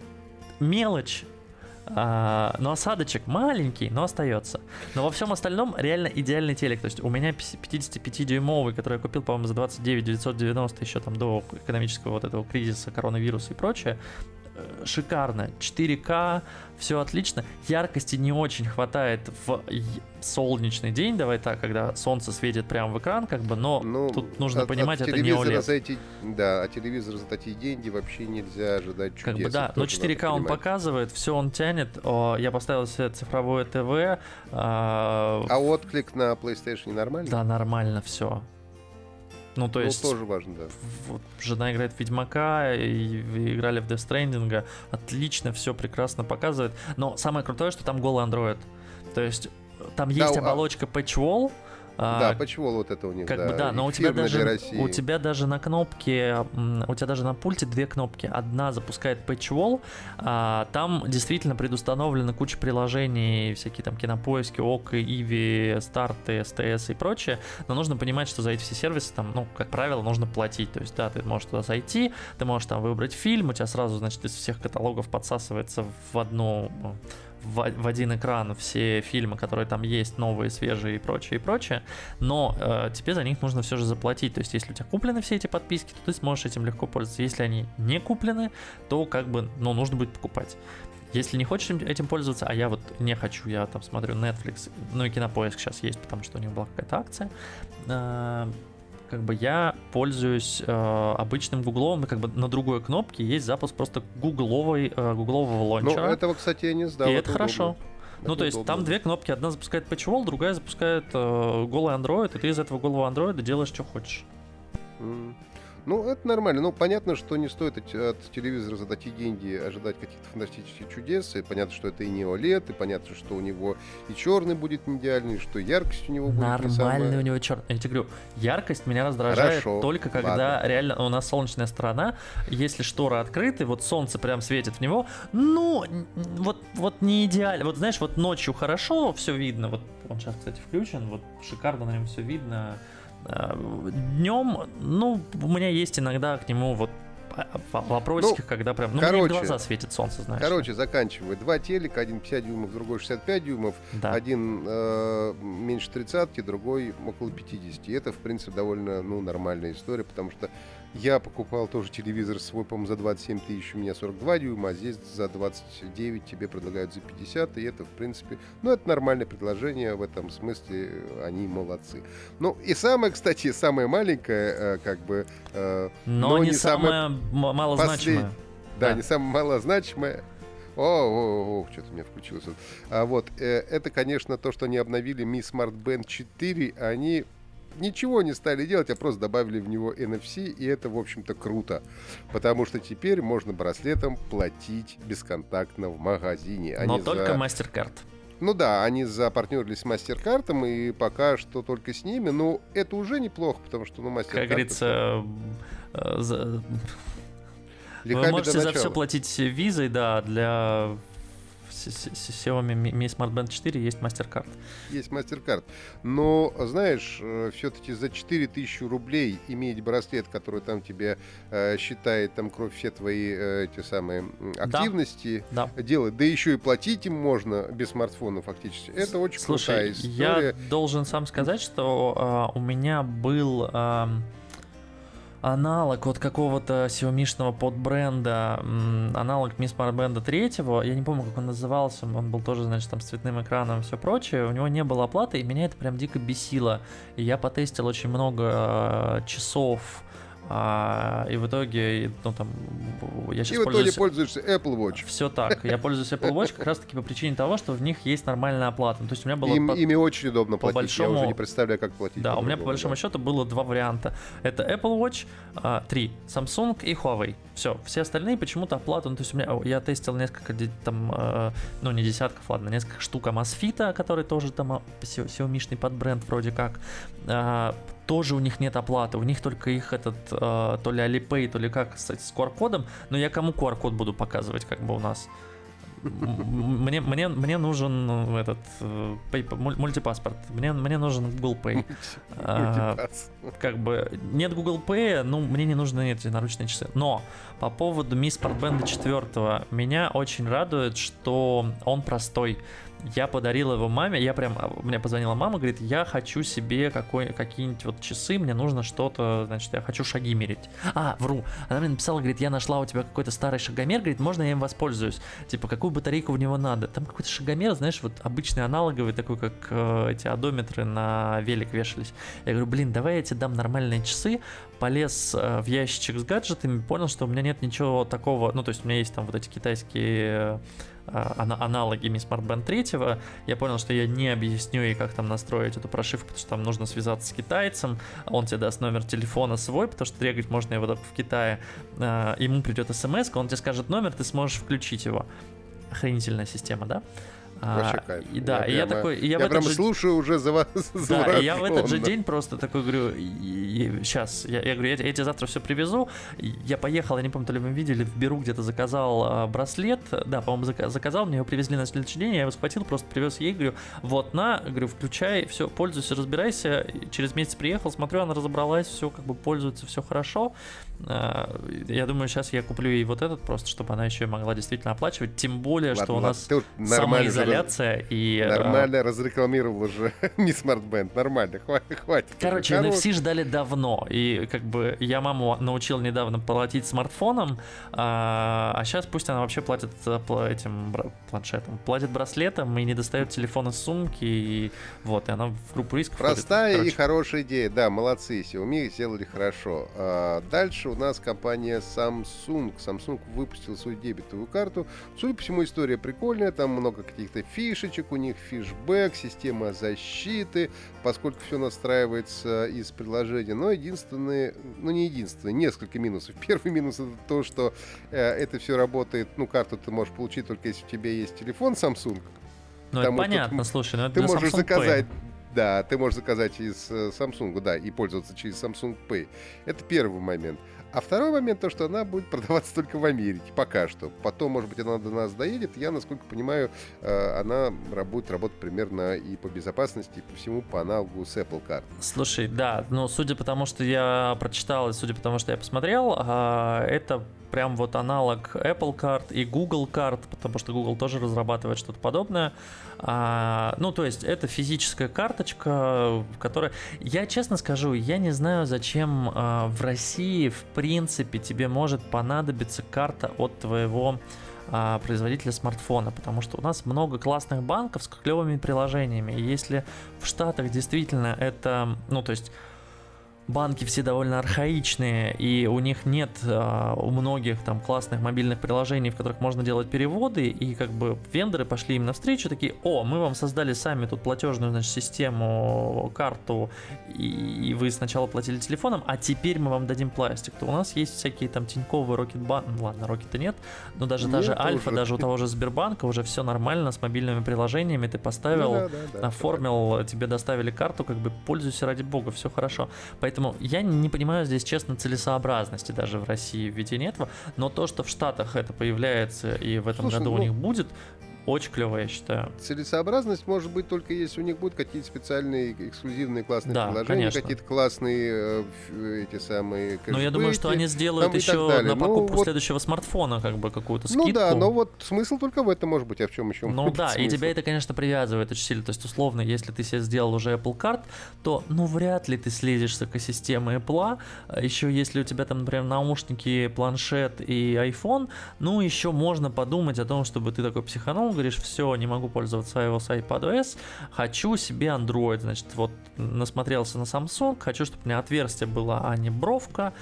мелочь а, но осадочек маленький, но остается. Но во всем остальном реально идеальный телек. То есть у меня 55-дюймовый, который я купил, по-моему, за 29 990 еще там до экономического вот этого кризиса, коронавируса и прочее, шикарно. 4К, все отлично. Яркости не очень хватает в солнечный день, давай так, когда солнце светит прямо в экран, как бы, но ну, тут нужно от, понимать, от это не OLED. За эти, да, а телевизор за такие деньги вообще нельзя ожидать чудес. Как бы да, но 4К он показывает, все он тянет. О, я поставил себе цифровое ТВ. А... а отклик на PlayStation нормально? Да, нормально все. Ну, то ну, есть... тоже важно, да. Вот, жена играет в Ведьмака, и играли в Death Stranding, отлично, все прекрасно показывает. Но самое крутое, что там голый Android. То есть там есть да, оболочка а... Patch Wall, да, почему вот это у них, как да, бы, да, но у тебя даже у тебя даже на кнопке, у тебя даже на пульте две кнопки. Одна запускает Patch Wall, а там действительно предустановлена куча приложений, всякие там кинопоиски, ОК, Иви, старты, СТС и прочее. Но нужно понимать, что за эти все сервисы там, ну, как правило, нужно платить. То есть, да, ты можешь туда зайти, ты можешь там выбрать фильм, у тебя сразу, значит, из всех каталогов подсасывается в одну в, один экран все фильмы, которые там есть, новые, свежие и прочее, и прочее, но э, тебе за них нужно все же заплатить, то есть если у тебя куплены все эти подписки, то ты сможешь этим легко пользоваться, если они не куплены, то как бы, ну, нужно будет покупать. Если не хочешь этим пользоваться, а я вот не хочу, я там смотрю Netflix, ну и Кинопоиск сейчас есть, потому что у них была какая-то акция, э, как бы я пользуюсь э, обычным гугловым, как бы на другой кнопке есть запуск просто гугловой, э, гуглового лончера. Ну, этого, кстати, я не знал. И это, это хорошо. ну, то есть удобно. там две кнопки, одна запускает PatchWall, другая запускает э, голый Android, и ты из этого голого Android делаешь, что хочешь. Mm. Ну, это нормально. Ну, понятно, что не стоит от, от телевизора за такие деньги ожидать каких-то фантастических чудес. И понятно, что это и не OLED, и понятно, что у него и черный будет не идеальный, что яркость у него будет Нормальный самая... у него черный. Я тебе говорю, яркость меня раздражает Хорошо, только когда ладно. реально у нас солнечная сторона, если шторы открыты, вот солнце прям светит в него, ну, вот, вот не идеально. Вот знаешь, вот ночью хорошо все видно, вот он сейчас, кстати, включен, вот шикарно на нем все видно, Днем, ну, у меня есть иногда к нему вот вопросики, ну, когда прям, ну, короче, мне в глаза светит солнце, знаешь. Короче, заканчиваю. Два телека, один 50 дюймов, другой 65 дюймов. Да. Один э, меньше 30, другой около 50. И это, в принципе, довольно, ну, нормальная история, потому что я покупал тоже телевизор свой, по-моему, за 27 тысяч, у меня 42 дюйма, а здесь за 29 тебе предлагают за 50, и это, в принципе, ну, это нормальное предложение, в этом смысле они молодцы. Ну, и самое, кстати, самое маленькое, э, как бы... Э, но, но не, не самое малозначимое. Послед... Да, да, не самое малозначимое. О, о, о, что-то у меня включилось. А вот, э, это, конечно, то, что они обновили Mi Smart Band 4, они ничего не стали делать, а просто добавили в него NFC, и это, в общем-то, круто. Потому что теперь можно браслетом платить бесконтактно в магазине. А Но только за... MasterCard. Ну да, они запартнерились с MasterCard, и пока что только с ними. Но это уже неплохо, потому что, ну, MasterCard... Как говорится. Э, за... Вы можете за все платить визой, да, для Xiaomi Mi Smart Band 4 есть MasterCard. Есть MasterCard. Но, знаешь, э, все-таки за 4000 рублей иметь браслет, который там тебе э, считает там кровь все твои э, эти самые активности, да, да. делать, да еще и платить им можно без смартфона фактически. Это очень Слушай, крутая история. я должен сам сказать, что э, у меня был... Э, аналог от какого-то Xiaomi-шного подбренда, аналог Mi Smart Band 3, я не помню, как он назывался, он был тоже, значит, там с цветным экраном и все прочее, у него не было оплаты, и меня это прям дико бесило. И я потестил очень много э, часов, а, и в итоге, ну там, я сейчас И в итоге пользуешься Apple Watch. Все так. Я пользуюсь Apple Watch как раз таки по причине того, что в них есть нормальная оплата. То есть у меня было... Им, по, ими очень удобно по платить. Большому, я уже не представляю, как платить. Да, у меня по большому да. счету было два варианта. Это Apple Watch, а, три, Samsung и Huawei. Все. Все остальные почему-то оплату. Ну, то есть у меня, я тестил несколько там, э, ну не десятков, ладно, несколько штук Amazfit, который тоже там Xiaomi-шный подбренд вроде как. А, тоже у них нет оплаты, у них только их этот, э, то ли Alipay, то ли как, кстати, с QR-кодом, но я кому QR-код буду показывать, как бы у нас? Мне, мне, мне нужен ну, этот э, мультипаспорт. Мне, мне нужен Google Pay. а, как бы нет Google Pay, ну мне не нужны эти наручные часы. Но по поводу Sport Band 4 меня очень радует, что он простой я подарил его маме, я прям, а, мне позвонила мама, говорит, я хочу себе какой, какие-нибудь вот часы, мне нужно что-то, значит, я хочу шаги мерить. А, вру, она мне написала, говорит, я нашла у тебя какой-то старый шагомер, говорит, можно я им воспользуюсь? Типа, какую батарейку в него надо? Там какой-то шагомер, знаешь, вот обычный аналоговый, такой, как э, эти одометры на велик вешались. Я говорю, блин, давай я тебе дам нормальные часы, полез э, в ящичек с гаджетами, понял, что у меня нет ничего такого, ну, то есть у меня есть там вот эти китайские аналоги Mi Smart Band 3, я понял, что я не объясню ей, как там настроить эту прошивку, потому что там нужно связаться с китайцем, он тебе даст номер телефона свой, потому что трегать можно его только в Китае, а, ему придет смс, он тебе скажет номер, ты сможешь включить его. Охренительная система, да? Вообще а, кайф. И, да, я и я такой... И я, я прям же... слушаю уже за вас. Да, и я в этот же день просто такой говорю, сейчас, я, я говорю, я, я тебе завтра все привезу. Я поехал, я не помню, то ли вы видели, в Беру где-то заказал а, браслет. Да, по-моему, заказал, мне его привезли на следующий день, я его схватил, просто привез ей, говорю, вот на, говорю, включай, все, пользуйся, разбирайся. Через месяц приехал, смотрю, она разобралась, все как бы пользуется, все хорошо. А, я думаю, сейчас я куплю ей вот этот просто, чтобы она еще могла действительно оплачивать. Тем более, ладно, что у нас самоизоляция и... А, нормально разрекламировал уже не смартбенд. Нормально, хватит. хватит Короче, NFC ждали давно. И как бы я маму научил недавно платить смартфоном, а, а сейчас пусть она вообще платит этим планшетом. Платит браслетом и не достает телефон из сумки. И вот, и она в группу рисков Простая ходит. и хорошая идея. Да, молодцы. Xiaomi сделали хорошо. Дальше у нас компания Samsung. Samsung выпустил свою дебетовую карту. Судя по всему, история прикольная. Там много каких-то фишечек у них, фишбэк, система защиты, поскольку все настраивается из приложения. Но единственное, ну не единственное, несколько минусов. Первый минус это то, что э, это все работает, ну карту ты можешь получить только если у тебя есть телефон Samsung. Ну это понятно, слушай, но это ты можешь Samsung заказать Pay. Да, ты можешь заказать из э, Samsung, да, и пользоваться через Samsung Pay. Это первый момент. А второй момент, то, что она будет продаваться только в Америке, пока что. Потом, может быть, она до нас доедет. Я, насколько понимаю, э, она будет работать примерно и по безопасности, и по всему по аналогу с Apple Card. Слушай, да, но судя по тому, что я прочитал, и судя по тому, что я посмотрел, а, это прям вот аналог Apple Card и Google Card, потому что Google тоже разрабатывает что-то подобное. А, ну, то есть это физическая карточка, которая... Я честно скажу, я не знаю, зачем а, в России, в принципе, тебе может понадобиться карта от твоего а, производителя смартфона, потому что у нас много классных банков с клевыми приложениями. И если в Штатах действительно это, ну, то есть банки все довольно архаичные, и у них нет а, у многих там классных мобильных приложений, в которых можно делать переводы, и как бы вендоры пошли им навстречу, такие, о, мы вам создали сами тут платежную значит, систему, карту, и, и вы сначала платили телефоном, а теперь мы вам дадим пластик. То у нас есть всякие там Тиньковые, Рокетбанк, ну ладно, Рокета нет, но даже нет, даже Альфа, даже у того же Сбербанка уже все нормально с мобильными приложениями, ты поставил, ну, да, да, да, оформил, да. тебе доставили карту, как бы пользуйся ради бога, все хорошо. Поэтому Поэтому я не понимаю здесь, честно, целесообразности даже в России введения этого, но то, что в Штатах это появляется и в этом Слушай, году ну, у них будет, очень клево, я считаю. Целесообразность может быть только если у них будут какие-то специальные эксклюзивные классные да, предложения, какие-то классные э, эти самые кэшбэки, Ну, я думаю, что они сделают еще на покупку ну, вот... следующего смартфона как бы какую-то скидку. Ну да, но вот смысл только в этом может быть, а в чем еще Ну да, смысл? и тебя это, конечно, привязывает очень сильно. То есть, условно, если ты себе сделал уже Apple Card, то, ну, вряд ли ты слезешь с экосистемы Apple. А еще если у тебя там, например, наушники, планшет и iPhone, ну, еще можно подумать о том, чтобы ты такой психанул, говоришь, все, не могу пользоваться iOS, iPadOS, хочу себе Android, значит, вот насмотрелся на Samsung, хочу, чтобы у меня отверстие было, а не бровка,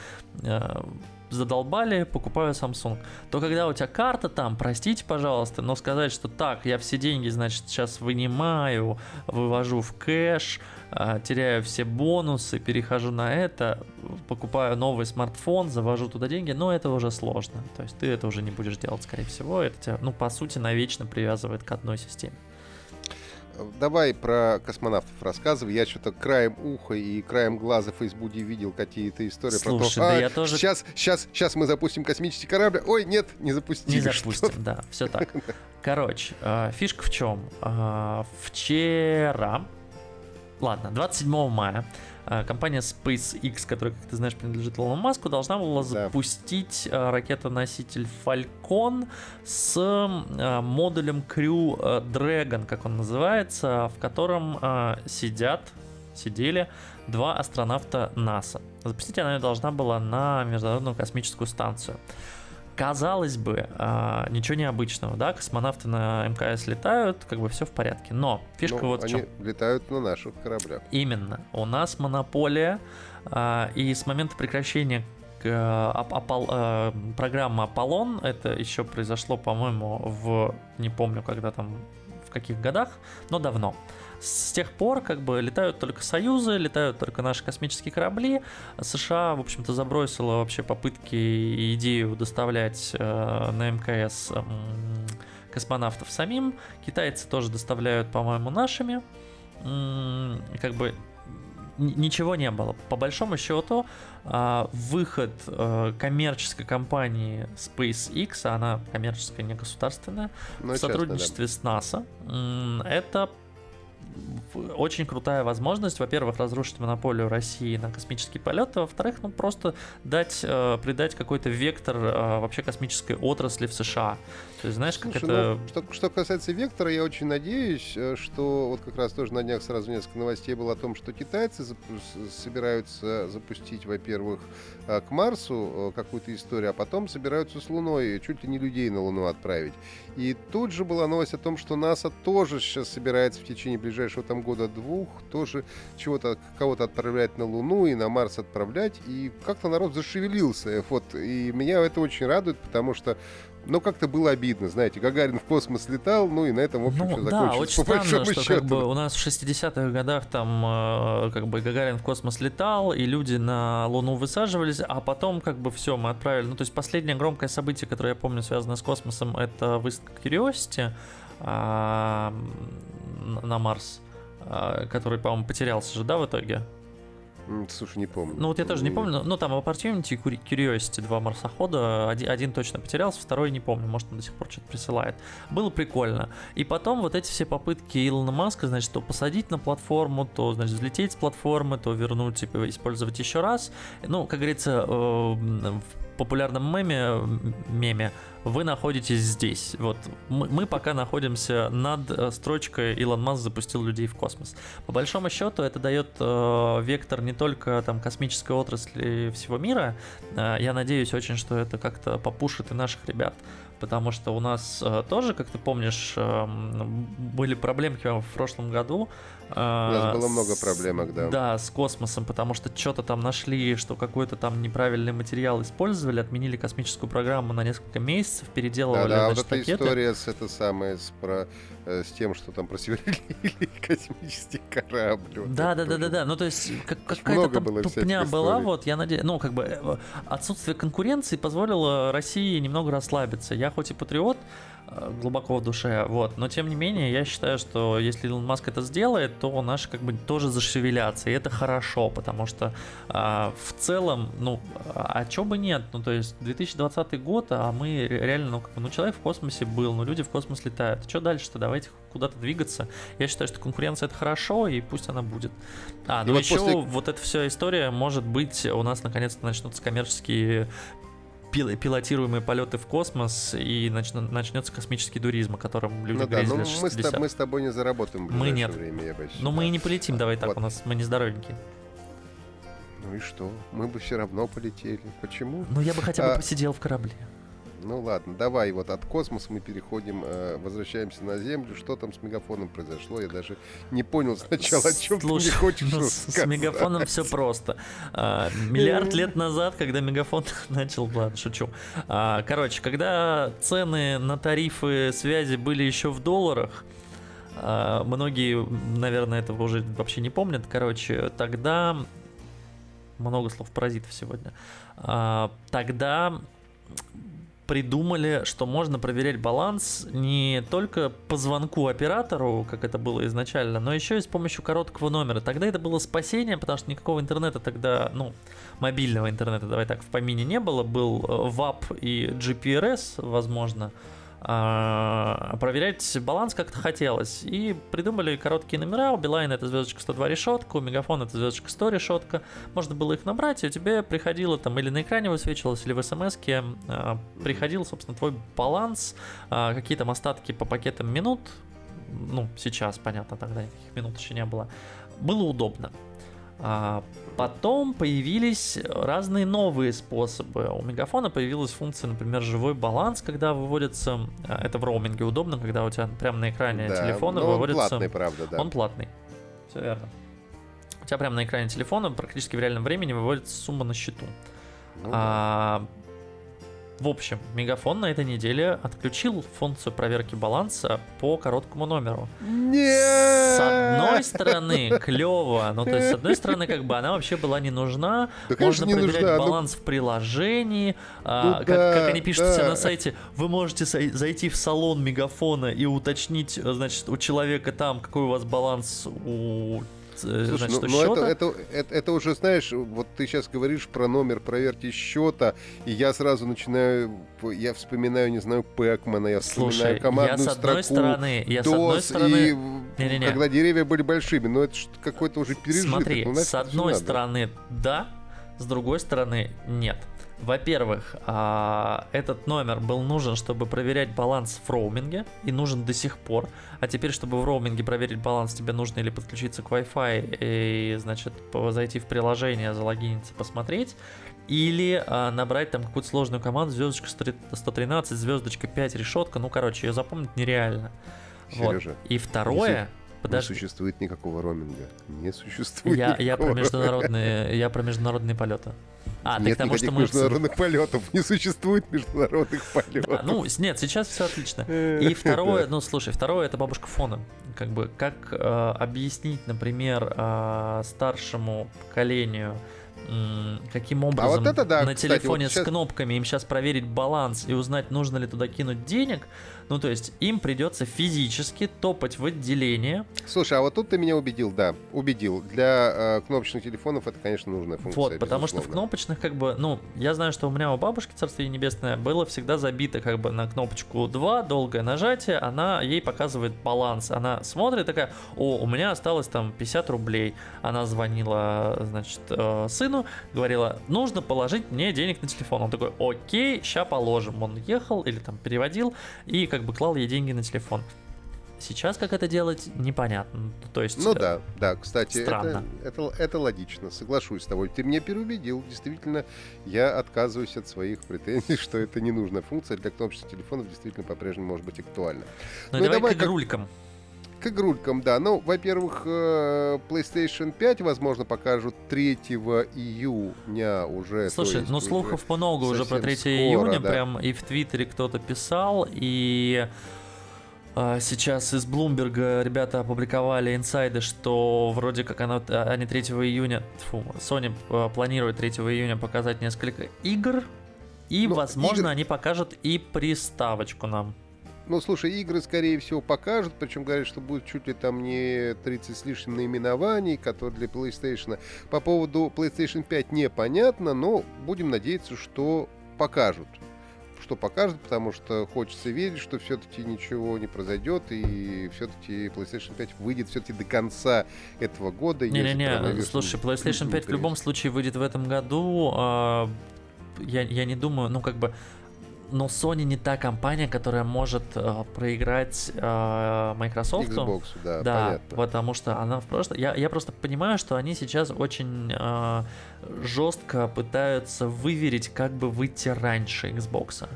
э, задолбали, покупаю Samsung. То когда у тебя карта там, простите, пожалуйста, но сказать, что так, я все деньги, значит, сейчас вынимаю, вывожу в кэш, э, теряю все бонусы, перехожу на это, покупаю новый смартфон, завожу туда деньги, но это уже сложно. То есть ты это уже не будешь делать, скорее всего. Это тебя, ну, по сути, навечно привязывает к одной системе. Давай про космонавтов рассказывай. Я что-то краем уха и краем глаза в Фейсбуке видел какие-то истории Слушай, про то, да а, я тоже... сейчас, сейчас, сейчас мы запустим космический корабль. Ой, нет, не запустили. Не запустим, да, все так. Короче, э, фишка в чем? Э, вчера, ладно, 27 мая компания SpaceX, которая, как ты знаешь, принадлежит Илону Маску, должна была да. запустить а, ракетоноситель Falcon с а, модулем Crew Dragon, как он называется, в котором сидят, сидели два астронавта НАСА. Запустить она должна была на Международную космическую станцию. Казалось бы, а, ничего необычного, да, космонавты на МКС летают, как бы все в порядке. Но фишка ну, вот они в чем. летают на наших кораблях. Именно. У нас монополия, а, и с момента прекращения а, программы Аполлон, это еще произошло, по-моему, в, не помню, когда там, в каких годах, но давно. С тех пор как бы летают только союзы, летают только наши космические корабли. США, в общем-то, забросила вообще попытки и идею доставлять э, на МКС э, космонавтов самим. Китайцы тоже доставляют, по-моему, нашими. Э, как бы ничего не было. По большому счету, а, выход э, коммерческой компании SpaceX, она коммерческая, не государственная, ну, в сотрудничестве да. с NASA, это очень крутая возможность, во-первых, разрушить монополию России на космические полеты, а во-вторых, ну просто дать, э, придать какой-то вектор э, вообще космической отрасли в США. То есть, знаешь, Слушай, как это... Ну, что, что касается вектора, я очень надеюсь, э, что вот как раз тоже на днях сразу несколько новостей было о том, что китайцы собираются запустить, во-первых, э, к Марсу э, какую-то историю, а потом собираются с Луной, чуть ли не людей на Луну отправить. И тут же была новость о том, что НАСА тоже сейчас собирается в течение ближайшего там года-двух тоже чего-то, кого-то отправлять на Луну и на Марс отправлять. И как-то народ зашевелился. Вот. И меня это очень радует, потому что ну, как-то было обидно, знаете, Гагарин в космос летал, ну и на этом, в общем, ну, все да, очень странно, что счету. как бы у нас в 60-х годах там э, как бы Гагарин в космос летал, и люди на Луну высаживались, а потом как бы все, мы отправили. Ну, то есть последнее громкое событие, которое я помню, связанное с космосом, это выставка Curiosity а, на Марс, а, который, по-моему, потерялся же, да, в итоге? Слушай, не помню. Ну вот я тоже не помню. Ну там Opportunity и Curiosity, два марсохода. Один, один точно потерялся, второй не помню. Может, он до сих пор что-то присылает. Было прикольно. И потом вот эти все попытки Илона Маска, значит, то посадить на платформу, то, значит, взлететь с платформы, то вернуть, типа, использовать еще раз. Ну, как говорится, э, в популярном меме, меме вы находитесь здесь. Вот мы, мы пока находимся над э, строчкой Илон Маск запустил людей в космос. По большому счету это дает э, вектор не только там космической отрасли всего мира. Э, я надеюсь очень, что это как-то попушит и наших ребят потому что у нас э, тоже, как ты помнишь, э, были проблемки в прошлом году. Э, у нас было много проблемок, да. Да, с космосом, потому что что-то там нашли, что какой-то там неправильный материал использовали, отменили космическую программу на несколько месяцев, переделывали, да, да, значит, вот эта ракеты. история с, это самое, с, про, с тем, что там просверлили космический корабль. Вот да, да, да, да, да, ну то есть как, как, какая-то там было тупня была, вот, я надеюсь, ну, как бы э, отсутствие конкуренции позволило России немного расслабиться. Я хоть и патриот, Э, глубоко в душе, вот. Но тем не менее, я считаю, что если Илон Маск это сделает, то наши как бы тоже зашевелятся, и это хорошо, потому что а, в целом, ну, а чё бы нет, ну, то есть 2020 год, а мы реально, ну, как бы, ну, человек в космосе был, ну, люди в космос летают, что дальше-то, давайте куда-то двигаться. Я считаю, что конкуренция это хорошо, и пусть она будет. А, ну, еще вот, после... вот эта вся история, может быть, у нас наконец-то начнутся коммерческие пил пилотируемые полеты в космос и начн начнется космический туризм, о котором люди ну, да, ну, мы, с мы с тобой не заработаем в мы нет. время, я боюсь. Ну, мы и не полетим, давай так, вот. у нас мы не здоровенькие. Ну и что? Мы бы все равно полетели. Почему? Ну, я бы хотя бы а... посидел в корабле. Ну ладно, давай вот от космоса мы переходим, э, возвращаемся на Землю. Что там с мегафоном произошло? Я даже не понял сначала, о чем Слушай, ты не хочешь ну, с, с мегафоном все просто. А, миллиард лет назад, когда мегафон начал, ладно, шучу. А, короче, когда цены на тарифы связи были еще в долларах, а, многие, наверное, этого уже вообще не помнят. Короче, тогда много слов паразитов сегодня. А, тогда придумали, что можно проверять баланс не только по звонку оператору, как это было изначально, но еще и с помощью короткого номера. Тогда это было спасение, потому что никакого интернета тогда, ну, мобильного интернета, давай так, в помине не было. Был WAP э, и GPRS, возможно, а, проверять баланс как-то хотелось. И придумали короткие номера. У Билайна это звездочка 102 решетка, у Мегафона это звездочка 100 решетка. Можно было их набрать, и тебе приходило там или на экране высвечивалось, или в смс а, приходил, собственно, твой баланс, а, какие там остатки по пакетам минут. Ну, сейчас, понятно, тогда никаких минут еще не было. Было удобно. А потом появились разные новые способы. У Мегафона появилась функция, например, живой баланс, когда выводится, а, это в роуминге удобно, когда у тебя прямо на экране да, телефона выводится... Он платный, правда, да. Он платный. Все верно. У тебя прямо на экране телефона практически в реальном времени выводится сумма на счету. Ну, а, да. В общем, Мегафон на этой неделе отключил функцию проверки баланса по короткому номеру. Нет! С одной стороны, клево. Ну, то есть, с одной стороны, как бы она вообще была не нужна. Да, конечно, Можно не проверять нужна, ну баланс ну... в приложении. А, ну, а, как, да, как они пишут да. на сайте, вы можете зайти в салон Мегафона и уточнить, значит, у человека там, какой у вас баланс у Э, Слушай, значит, ну, ну это, это, это, это уже, знаешь, вот ты сейчас говоришь про номер проверки счета, и я сразу начинаю, я вспоминаю, не знаю, Пэкмана, я вспоминаю Слушай, командную я с одной строку, стороны, я DOS, с одной стороны... и не, не, не. когда деревья были большими, но это какой-то уже пережиток. Смотри, ну, с одной стороны, да, с другой стороны, нет. Во-первых, а, этот номер был нужен, чтобы проверять баланс в роуминге, и нужен до сих пор. А теперь, чтобы в роуминге проверить баланс, тебе нужно или подключиться к Wi-Fi и, значит, зайти в приложение, залогиниться, посмотреть, или а, набрать там какую-то сложную команду, звездочка 113, звездочка 5, решетка. Ну, короче, ее запомнить нереально. Сережа, вот. И второе, Подожди. Не существует никакого роуминга. Не существует. Я, я про международные, я про международные полеты. А, нет потому, никаких что мы... международных полетов, не существует международных полетов. Да, ну, нет, сейчас все отлично. И второе, ну, слушай, второе это бабушка фона. Как бы, как э, объяснить, например, э, старшему поколению, каким образом а вот это да, на кстати, телефоне вот сейчас... с кнопками им сейчас проверить баланс и узнать, нужно ли туда кинуть денег, ну, то есть им придется физически топать в отделение. Слушай, а вот тут ты меня убедил, да, убедил. Для э, кнопочных телефонов это, конечно, нужная функция. Вот, потому безусловно. что в кнопочных, как бы, ну, я знаю, что у меня у бабушки, царствие небесное, было всегда забито, как бы, на кнопочку 2, долгое нажатие, она ей показывает баланс. Она смотрит такая, о, у меня осталось там 50 рублей. Она звонила, значит, э, сыну, говорила, нужно положить мне денег на телефон. Он такой, окей, ща положим. Он ехал или там переводил, и как бы клал ей деньги на телефон. Сейчас как это делать, непонятно. То есть, ну да, да, кстати, странно. Это, это, это логично, соглашусь с тобой. Ты меня переубедил. Действительно, я отказываюсь от своих претензий, что это не нужная функция для кнопочных телефонов действительно по-прежнему может быть актуальна. Ну, ну давай, давай к игрулькам. Как к игрулькам, да. Ну, во-первых, э, PlayStation 5, возможно, покажут 3 июня уже. Слушай, ну слухов много уже про 3 скоро, июня, да. прям и в Твиттере кто-то писал, и А, сейчас из Bloomberg ребята опубликовали инсайды, что вроде как она, они 3 июня, фу, Sony а, планирует 3 июня показать несколько игр, и, ну, возможно, игр... они покажут и приставочку нам. Ну, слушай, игры, скорее всего, покажут, причем говорят, что будет чуть ли там не 30 с лишним наименований, которые для PlayStation. По поводу PlayStation 5 непонятно, но будем надеяться, что покажут что покажет, потому что хочется верить, что все-таки ничего не произойдет, и все-таки PlayStation 5 выйдет все-таки до конца этого года. Не-не-не, слушай, PlayStation 5 в любом случае выйдет в этом году. А, я, я не думаю, ну как бы но Sony не та компания, которая может э, проиграть э, Microsoft. Xbox, да, да понятно. потому что она в прошлом... Я, я просто понимаю, что они сейчас очень э, жестко пытаются выверить, как бы выйти раньше Xbox.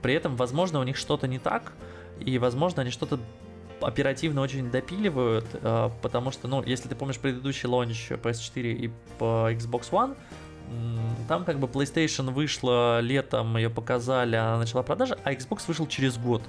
При этом, возможно, у них что-то не так, и, возможно, они что-то оперативно очень допиливают, э, потому что, ну, если ты помнишь предыдущий лонч PS4 и по Xbox One, там как бы PlayStation вышла летом, ее показали, она начала продажи, а Xbox вышел через год.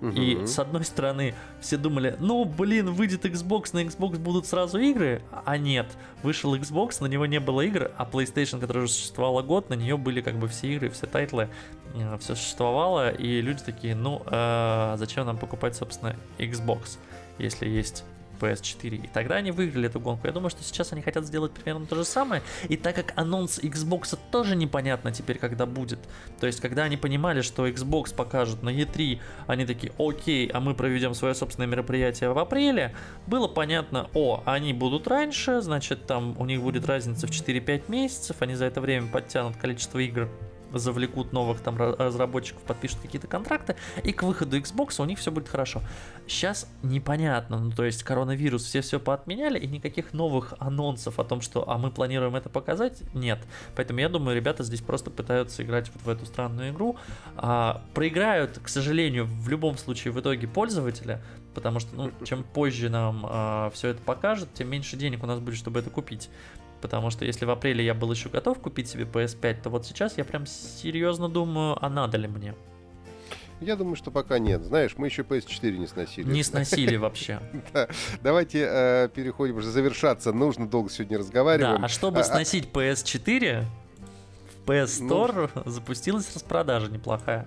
Угу. И с одной стороны, все думали, ну блин, выйдет Xbox, на Xbox будут сразу игры, а нет, вышел Xbox, на него не было игр, а PlayStation, которая уже существовала год, на нее были как бы все игры, все тайтлы, э, все существовало, и люди такие, ну, э, зачем нам покупать, собственно, Xbox, если есть PS4. И тогда они выиграли эту гонку. Я думаю, что сейчас они хотят сделать примерно то же самое. И так как анонс Xbox тоже непонятно теперь, когда будет. То есть, когда они понимали, что Xbox покажут на E3, они такие, окей, а мы проведем свое собственное мероприятие в апреле, было понятно, о, они будут раньше, значит, там у них будет разница в 4-5 месяцев, они за это время подтянут количество игр завлекут новых там разработчиков, подпишут какие-то контракты, и к выходу Xbox у них все будет хорошо. Сейчас непонятно, ну то есть коронавирус, все все поотменяли, и никаких новых анонсов о том, что а мы планируем это показать, нет. Поэтому я думаю, ребята здесь просто пытаются играть вот в эту странную игру. А, проиграют, к сожалению, в любом случае в итоге пользователя, потому что ну, чем позже нам а, все это покажет, тем меньше денег у нас будет, чтобы это купить. Потому что если в апреле я был еще готов купить себе PS5, то вот сейчас я прям серьезно думаю, а надо ли мне. Я думаю, что пока нет. Знаешь, мы еще PS4 не сносили. Не сносили вообще. да. Давайте э, переходим уже завершаться. Нужно долго сегодня разговаривать. Да, а чтобы а, а сносить PS4, в PS Store ну... запустилась распродажа неплохая.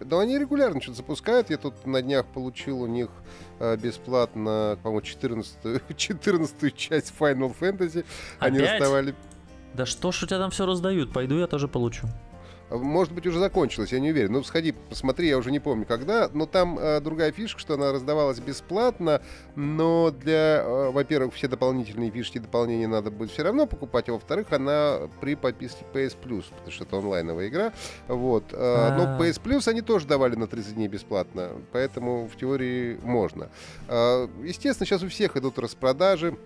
Но они регулярно что-то запускают. Я тут на днях получил у них э, бесплатно, по-моему, 14 14 часть Final Fantasy. Опять? Они расставали... Да что ж у тебя там все раздают? Пойду я тоже получу. Может быть, уже закончилась, я не уверен. Ну, сходи, посмотри, я уже не помню когда. Но там э, другая фишка, что она раздавалась бесплатно, но для, э, во-первых, все дополнительные фишки, дополнения надо будет все равно покупать, а во-вторых, она при подписке PS Plus, потому что это онлайновая игра. Вот. Э, но а. PS Plus они тоже давали на 30 дней бесплатно, поэтому в теории можно. Э, естественно, сейчас у всех идут распродажи.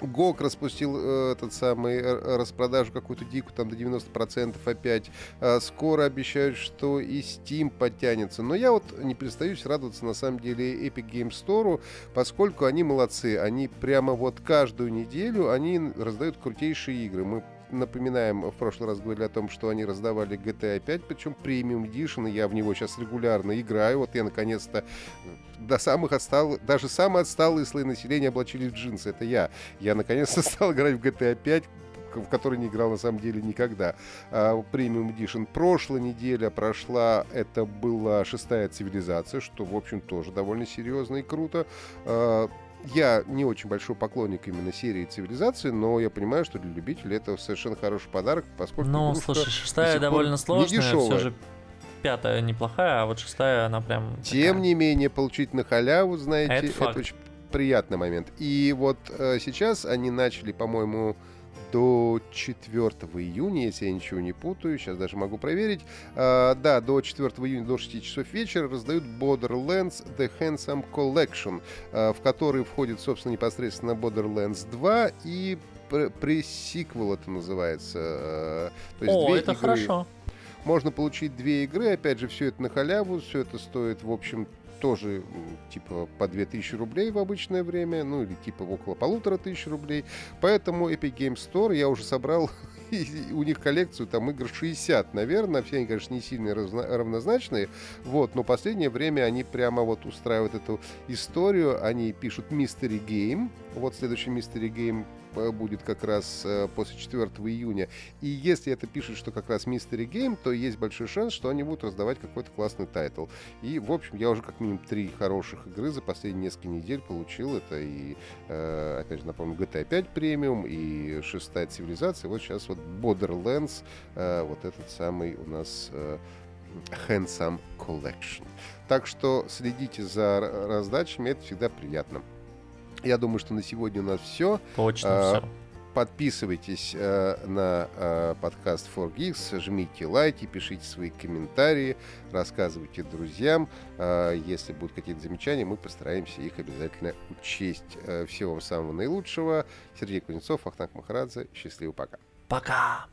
ГОК распустил э, этот самый э, распродажу какую-то дикую, там до 90% опять. Э, скоро обещают, что и Steam подтянется. Но я вот не перестаюсь радоваться на самом деле Epic Game Store, поскольку они молодцы. Они прямо вот каждую неделю они раздают крутейшие игры. Мы напоминаем, в прошлый раз говорили о том, что они раздавали GTA 5, причем премиум Edition, и я в него сейчас регулярно играю. Вот я наконец-то до самых отсталых, даже самые отсталые слои населения облачили в джинсы. Это я. Я наконец-то стал играть в GTA 5, в который не играл на самом деле никогда. Премиум uh, Edition. Прошлая неделя прошла, это была шестая цивилизация, что, в общем, тоже довольно серьезно и круто. Uh, я не очень большой поклонник именно серии цивилизации, но я понимаю, что для любителей это совершенно хороший подарок, поскольку... Ну, слушай, шестая довольно сложная, все же пятая неплохая, а вот шестая, она прям... Тем такая... не менее, получить на халяву, знаете, это, это очень приятный момент. И вот э, сейчас они начали, по-моему, до 4 июня, если я ничего не путаю, сейчас даже могу проверить. А, да, до 4 июня, до 6 часов вечера раздают Borderlands The Handsome Collection, а, в который входит, собственно, непосредственно Borderlands 2 и пресиквел это называется. А, то есть О, две это игры. хорошо. Можно получить две игры, опять же, все это на халяву, все это стоит, в общем, тоже типа по 2000 рублей в обычное время, ну или типа около полутора тысяч рублей. Поэтому Epic Game Store я уже собрал у них коллекцию там игр 60, наверное. Все они, конечно, не сильно равнозначные. Вот, но последнее время они прямо вот устраивают эту историю. Они пишут Mystery Game. Вот следующий Mystery Game будет как раз э, после 4 июня. И если это пишет, что как раз Mystery Game, то есть большой шанс, что они будут раздавать какой-то классный тайтл. И, в общем, я уже как минимум три хороших игры за последние несколько недель получил. Это и, э, опять же, напомню, GTA 5 премиум и шестая цивилизация. Вот сейчас вот Borderlands, э, вот этот самый у нас Handsome Collection. Так что следите за раздачами, это всегда приятно. Я думаю, что на сегодня у нас все. Точно а, все. Подписывайтесь э, на э, подкаст 4Geeks, жмите лайки, пишите свои комментарии, рассказывайте друзьям. Э, если будут какие-то замечания, мы постараемся их обязательно учесть. Э, всего вам самого наилучшего. Сергей Кузнецов, Ахтанг Махарадзе. Счастливо, пока. Пока.